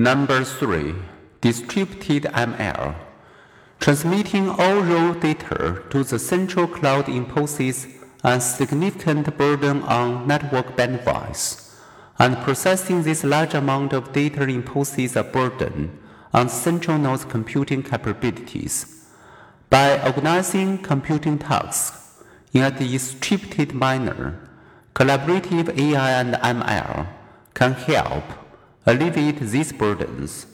Number 3. Distributed ML. Transmitting all raw data to the central cloud imposes a significant burden on network bandwidth, and processing this large amount of data imposes a burden on central node's computing capabilities. By organizing computing tasks in a distributed manner, collaborative AI and ML can help alleviate these burdens.